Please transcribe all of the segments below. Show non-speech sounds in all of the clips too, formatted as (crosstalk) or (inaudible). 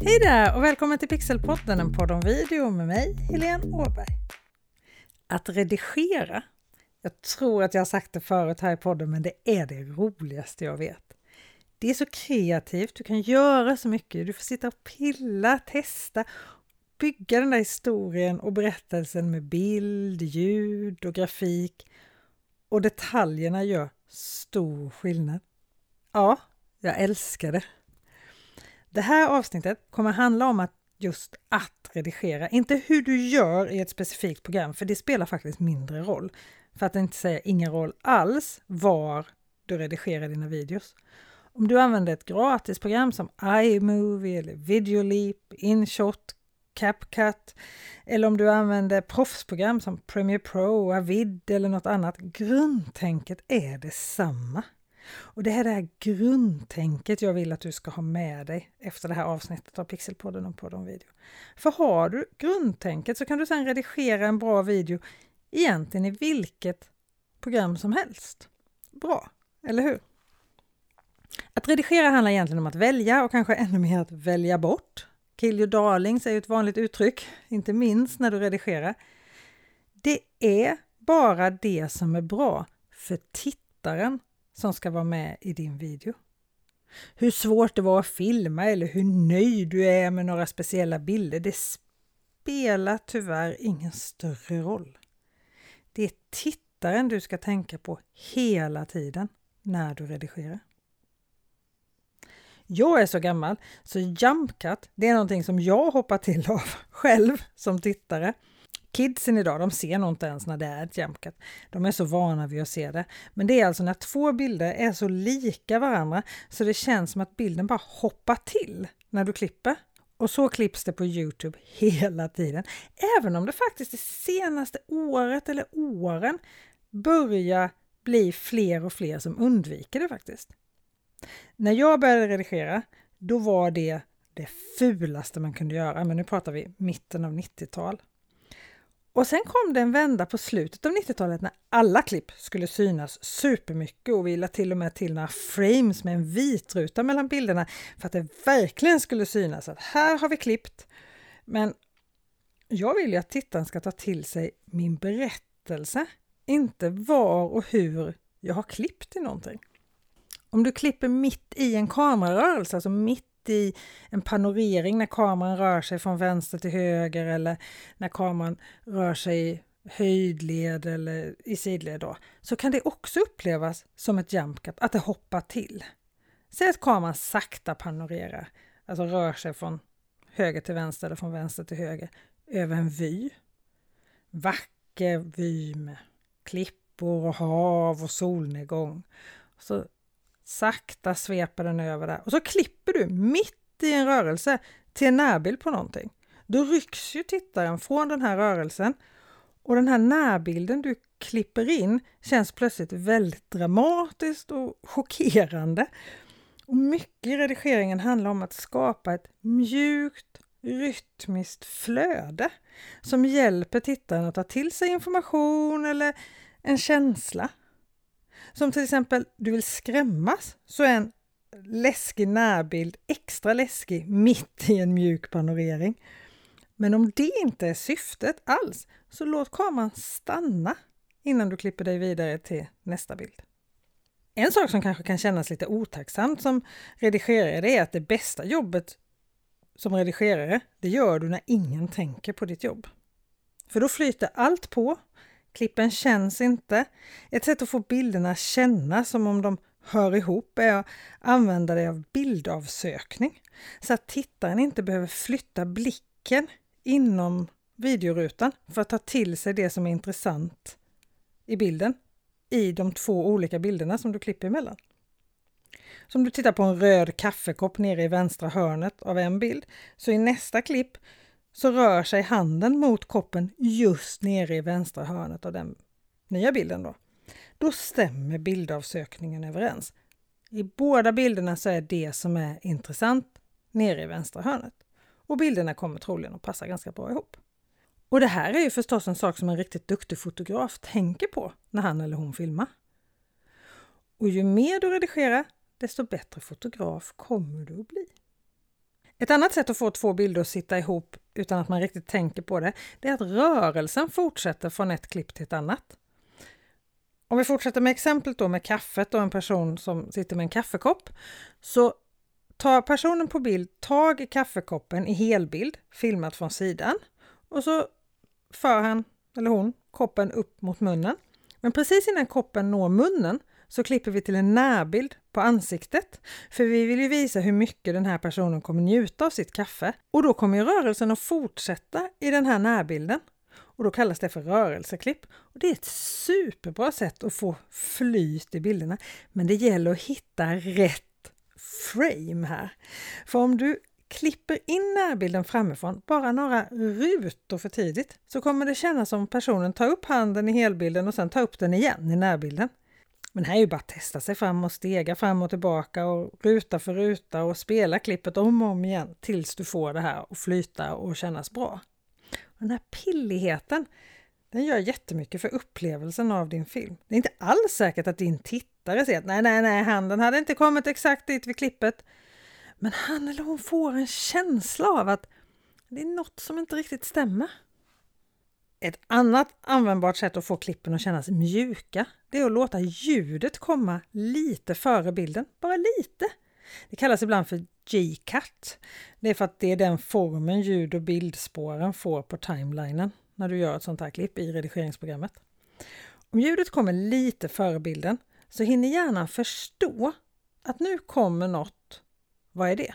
Hej där och välkommen till Pixelpodden, en podd om video med mig, Helene Åberg. Att redigera, jag tror att jag har sagt det förut här i podden, men det är det roligaste jag vet. Det är så kreativt, du kan göra så mycket, du får sitta och pilla, testa, bygga den där historien och berättelsen med bild, ljud och grafik. Och detaljerna gör stor skillnad. Ja, jag älskar det. Det här avsnittet kommer handla om att just att redigera, inte hur du gör i ett specifikt program, för det spelar faktiskt mindre roll. För att inte säga ingen roll alls var du redigerar dina videos. Om du använder ett gratisprogram som iMovie eller Videoleap, InShot, CapCut eller om du använder proffsprogram som Premiere Pro, Avid eller något annat. Grundtänket är detsamma. Och det är det här grundtänket jag vill att du ska ha med dig efter det här avsnittet av Pixelpodden och podden video. För har du grundtänket så kan du sedan redigera en bra video egentligen i vilket program som helst. Bra, eller hur? Att redigera handlar egentligen om att välja och kanske ännu mer att välja bort. Kill your darlings är ju ett vanligt uttryck, inte minst när du redigerar. Det är bara det som är bra för tittaren som ska vara med i din video. Hur svårt det var att filma eller hur nöjd du är med några speciella bilder, det spelar tyvärr ingen större roll. Det är tittaren du ska tänka på hela tiden när du redigerar. Jag är så gammal så JumpCut, det är någonting som jag hoppar till av (laughs) själv som tittare. Kidsen idag, de ser nog inte ens när det är ett JumpCut. De är så vana vid att se det. Men det är alltså när två bilder är så lika varandra så det känns som att bilden bara hoppar till när du klipper. Och så klipps det på Youtube hela tiden. Även om det faktiskt det senaste året eller åren börjar bli fler och fler som undviker det faktiskt. När jag började redigera, då var det det fulaste man kunde göra, men nu pratar vi mitten av 90-tal. Och sen kom det en vända på slutet av 90-talet när alla klipp skulle synas supermycket och vi lade till och med till några frames med en vit ruta mellan bilderna för att det verkligen skulle synas att här har vi klippt. Men jag vill ju att tittaren ska ta till sig min berättelse, inte var och hur jag har klippt i någonting. Om du klipper mitt i en kamerarörelse, alltså mitt i en panorering när kameran rör sig från vänster till höger eller när kameran rör sig i höjdled eller i sidled då, så kan det också upplevas som ett jump cut, att det hoppar till. Säg att kameran sakta panorerar, alltså rör sig från höger till vänster eller från vänster till höger över en vy. Vacker vy med klippor och hav och solnedgång. Så Sakta sveper den över där och så klipper du mitt i en rörelse till en närbild på någonting. Då rycks ju tittaren från den här rörelsen och den här närbilden du klipper in känns plötsligt väldigt dramatiskt och chockerande. Och mycket i redigeringen handlar om att skapa ett mjukt, rytmiskt flöde som hjälper tittaren att ta till sig information eller en känsla. Som till exempel, du vill skrämmas, så är en läskig närbild extra läskig mitt i en mjuk panorering. Men om det inte är syftet alls, så låt kameran stanna innan du klipper dig vidare till nästa bild. En sak som kanske kan kännas lite otacksamt som redigerare, är att det bästa jobbet som redigerare, det gör du när ingen tänker på ditt jobb. För då flyter allt på Klippen känns inte. Ett sätt att få bilderna känna som om de hör ihop är att använda dig av bildavsökning så att tittaren inte behöver flytta blicken inom videorutan för att ta till sig det som är intressant i bilden i de två olika bilderna som du klipper emellan. Så om du tittar på en röd kaffekopp nere i vänstra hörnet av en bild så i nästa klipp så rör sig handen mot koppen just nere i vänstra hörnet av den nya bilden. Då, då stämmer bildavsökningen överens. I båda bilderna så är det som är intressant nere i vänstra hörnet och bilderna kommer troligen att passa ganska bra ihop. Och det här är ju förstås en sak som en riktigt duktig fotograf tänker på när han eller hon filmar. Och ju mer du redigerar, desto bättre fotograf kommer du att bli. Ett annat sätt att få två bilder att sitta ihop utan att man riktigt tänker på det, det är att rörelsen fortsätter från ett klipp till ett annat. Om vi fortsätter med exemplet då med kaffet och en person som sitter med en kaffekopp, så tar personen på bild tag i kaffekoppen i helbild, filmat från sidan, och så för han eller hon koppen upp mot munnen. Men precis innan koppen når munnen så klipper vi till en närbild på ansiktet. För vi vill ju visa hur mycket den här personen kommer njuta av sitt kaffe. Och då kommer rörelsen att fortsätta i den här närbilden. Och då kallas det för rörelseklipp. Och det är ett superbra sätt att få flyt i bilderna. Men det gäller att hitta rätt frame här. För om du klipper in närbilden framifrån bara några rutor för tidigt så kommer det kännas som personen tar upp handen i helbilden och sen tar upp den igen i närbilden. Men här är ju bara att testa sig fram och stega fram och tillbaka och ruta för ruta och spela klippet om och om igen tills du får det här att flyta och kännas bra. Den här pilligheten, den gör jättemycket för upplevelsen av din film. Det är inte alls säkert att din tittare ser att nej, nej, nej, handen hade inte kommit exakt dit vid klippet. Men han eller hon får en känsla av att det är något som inte riktigt stämmer. Ett annat användbart sätt att få klippen att kännas mjuka, det är att låta ljudet komma lite före bilden, bara lite. Det kallas ibland för G-cut. Det är för att det är den formen ljud och bildspåren får på timelinen när du gör ett sånt här klipp i redigeringsprogrammet. Om ljudet kommer lite före bilden så hinner hjärnan förstå att nu kommer något. Vad är det?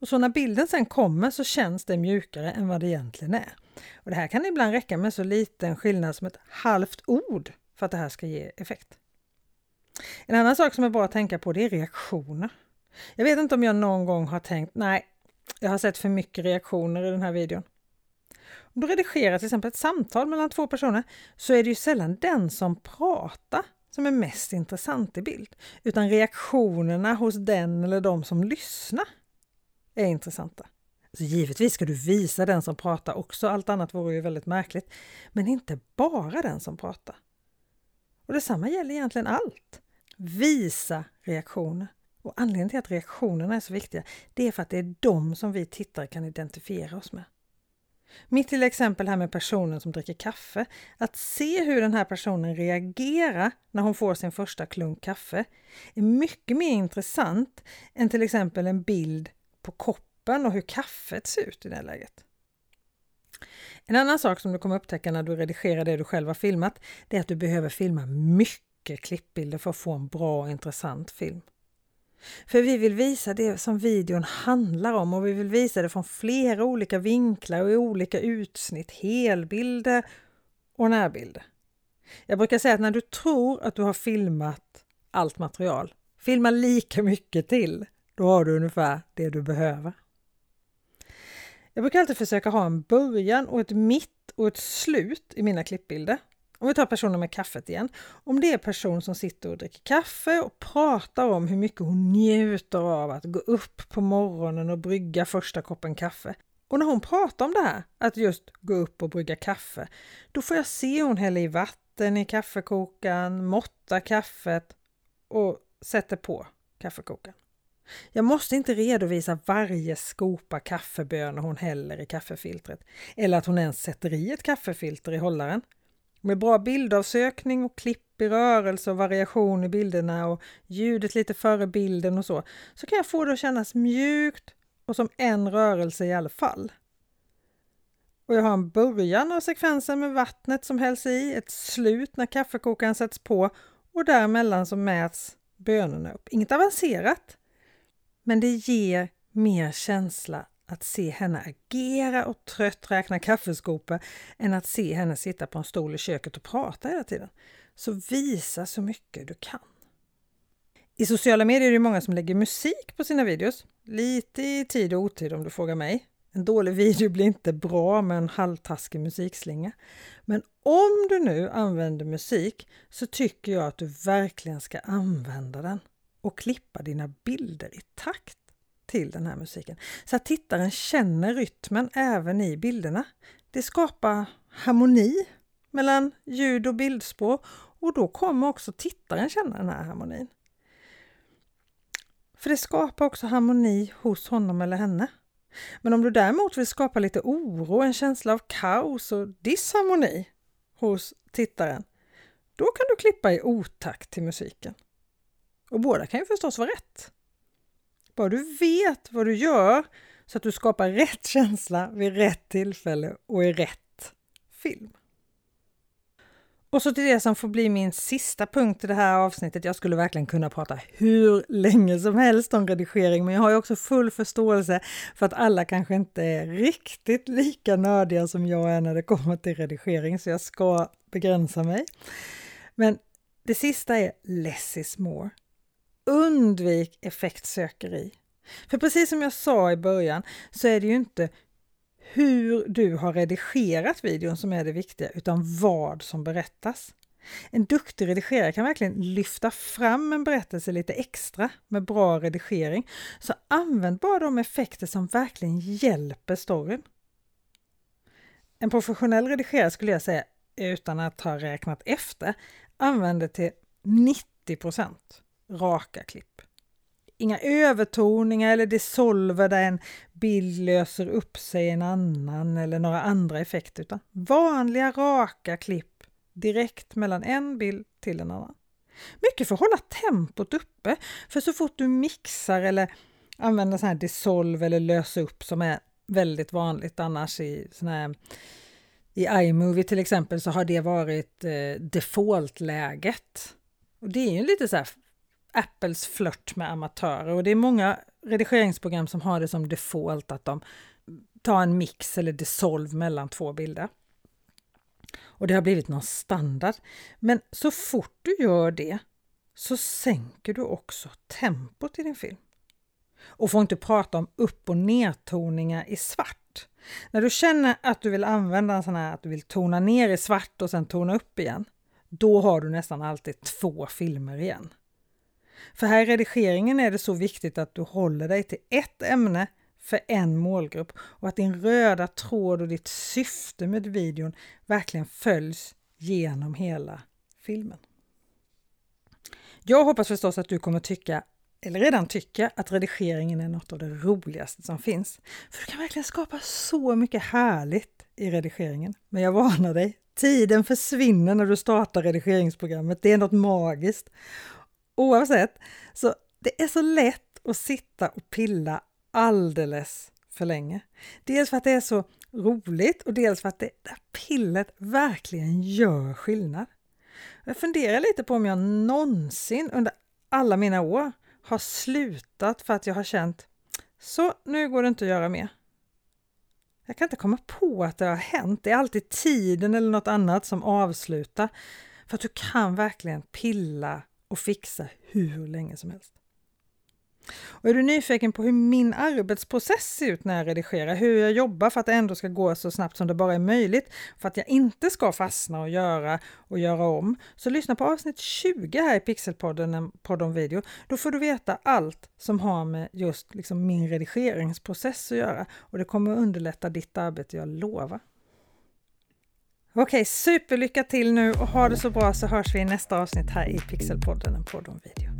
Och så när bilden sen kommer så känns det mjukare än vad det egentligen är. Och Det här kan ibland räcka med så liten skillnad som ett halvt ord för att det här ska ge effekt. En annan sak som är bra att tänka på det är reaktioner. Jag vet inte om jag någon gång har tänkt nej, jag har sett för mycket reaktioner i den här videon. Om du redigerar till exempel ett samtal mellan två personer så är det ju sällan den som pratar som är mest intressant i bild, utan reaktionerna hos den eller de som lyssnar är intressanta. Så givetvis ska du visa den som pratar också, allt annat vore ju väldigt märkligt. Men inte bara den som pratar. Och detsamma gäller egentligen allt. Visa reaktioner. Och anledningen till att reaktionerna är så viktiga, det är för att det är de som vi tittare kan identifiera oss med. Mitt lilla exempel här med personen som dricker kaffe. Att se hur den här personen reagerar när hon får sin första klunk kaffe är mycket mer intressant än till exempel en bild på koppen och hur kaffet ser ut i det läget. En annan sak som du kommer upptäcka när du redigerar det du själv har filmat, det är att du behöver filma mycket klippbilder för att få en bra och intressant film. För vi vill visa det som videon handlar om och vi vill visa det från flera olika vinklar och i olika utsnitt, helbilder och närbilder. Jag brukar säga att när du tror att du har filmat allt material, filma lika mycket till. Då har du ungefär det du behöver. Jag brukar alltid försöka ha en början och ett mitt och ett slut i mina klippbilder. Om vi tar personen med kaffet igen. Om det är en person som sitter och dricker kaffe och pratar om hur mycket hon njuter av att gå upp på morgonen och brygga första koppen kaffe. Och när hon pratar om det här, att just gå upp och brygga kaffe, då får jag se hon häller i vatten i kaffekokaren, måttar kaffet och sätter på kaffekokaren. Jag måste inte redovisa varje skopa kaffebönor hon häller i kaffefiltret eller att hon ens sätter i ett kaffefilter i hållaren. Med bra bildavsökning och klipp i rörelse och variation i bilderna och ljudet lite före bilden och så, så kan jag få det att kännas mjukt och som en rörelse i alla fall. Och jag har en början av sekvensen med vattnet som hälls i, ett slut när kaffekokaren sätts på och däremellan så mäts bönorna upp. Inget avancerat, men det ger mer känsla att se henne agera och trött räkna kaffeskopor än att se henne sitta på en stol i köket och prata hela tiden. Så visa så mycket du kan. I sociala medier är det många som lägger musik på sina videos. Lite i tid och otid om du frågar mig. En dålig video blir inte bra med en halvtaskig musikslinga. Men om du nu använder musik så tycker jag att du verkligen ska använda den och klippa dina bilder i takt till den här musiken. Så att tittaren känner rytmen även i bilderna. Det skapar harmoni mellan ljud och bildspår och då kommer också tittaren känna den här harmonin. För det skapar också harmoni hos honom eller henne. Men om du däremot vill skapa lite oro, en känsla av kaos och disharmoni hos tittaren, då kan du klippa i otakt till musiken. Och båda kan ju förstås vara rätt. Bara du vet vad du gör så att du skapar rätt känsla vid rätt tillfälle och i rätt film. Och så till det som får bli min sista punkt i det här avsnittet. Jag skulle verkligen kunna prata hur länge som helst om redigering, men jag har ju också full förståelse för att alla kanske inte är riktigt lika nördiga som jag är när det kommer till redigering, så jag ska begränsa mig. Men det sista är less is more. Undvik effektsökeri. För precis som jag sa i början så är det ju inte hur du har redigerat videon som är det viktiga, utan vad som berättas. En duktig redigerare kan verkligen lyfta fram en berättelse lite extra med bra redigering. Så använd bara de effekter som verkligen hjälper storyn. En professionell redigerare skulle jag säga, utan att ha räknat efter, använder till 90 raka klipp. Inga övertoningar eller dissolver där en bild löser upp sig i en annan eller några andra effekter, utan vanliga raka klipp direkt mellan en bild till en annan. Mycket för att hålla tempot uppe, för så fort du mixar eller använder sån här dissolve eller lösa upp som är väldigt vanligt annars i sån här i iMovie till exempel så har det varit eh, default-läget. Och det är ju lite så här Apples flört med amatörer och det är många redigeringsprogram som har det som default att de tar en mix eller dissolve mellan två bilder. Och det har blivit någon standard. Men så fort du gör det så sänker du också tempot i din film. Och får inte prata om upp och nedtoningar i svart. När du känner att du vill använda en sån här att du vill tona ner i svart och sen tona upp igen, då har du nästan alltid två filmer igen. För här i redigeringen är det så viktigt att du håller dig till ett ämne för en målgrupp och att din röda tråd och ditt syfte med videon verkligen följs genom hela filmen. Jag hoppas förstås att du kommer tycka, eller redan tycka, att redigeringen är något av det roligaste som finns. För du kan verkligen skapa så mycket härligt i redigeringen. Men jag varnar dig, tiden försvinner när du startar redigeringsprogrammet. Det är något magiskt. Oavsett, så det är så lätt att sitta och pilla alldeles för länge. Dels för att det är så roligt och dels för att det där pillet verkligen gör skillnad. Jag funderar lite på om jag någonsin under alla mina år har slutat för att jag har känt så nu går det inte att göra mer. Jag kan inte komma på att det har hänt. Det är alltid tiden eller något annat som avslutar. För att du kan verkligen pilla och fixa hur länge som helst. Och är du nyfiken på hur min arbetsprocess ser ut när jag redigerar, hur jag jobbar för att det ändå ska gå så snabbt som det bara är möjligt, för att jag inte ska fastna och göra och göra om, så lyssna på avsnitt 20 här i Pixelpodden, en podd om video. Då får du veta allt som har med just liksom min redigeringsprocess att göra och det kommer underlätta ditt arbete, jag lovar. Okej, superlycka till nu och ha det så bra så hörs vi i nästa avsnitt här i Pixelpodden, en podd om video.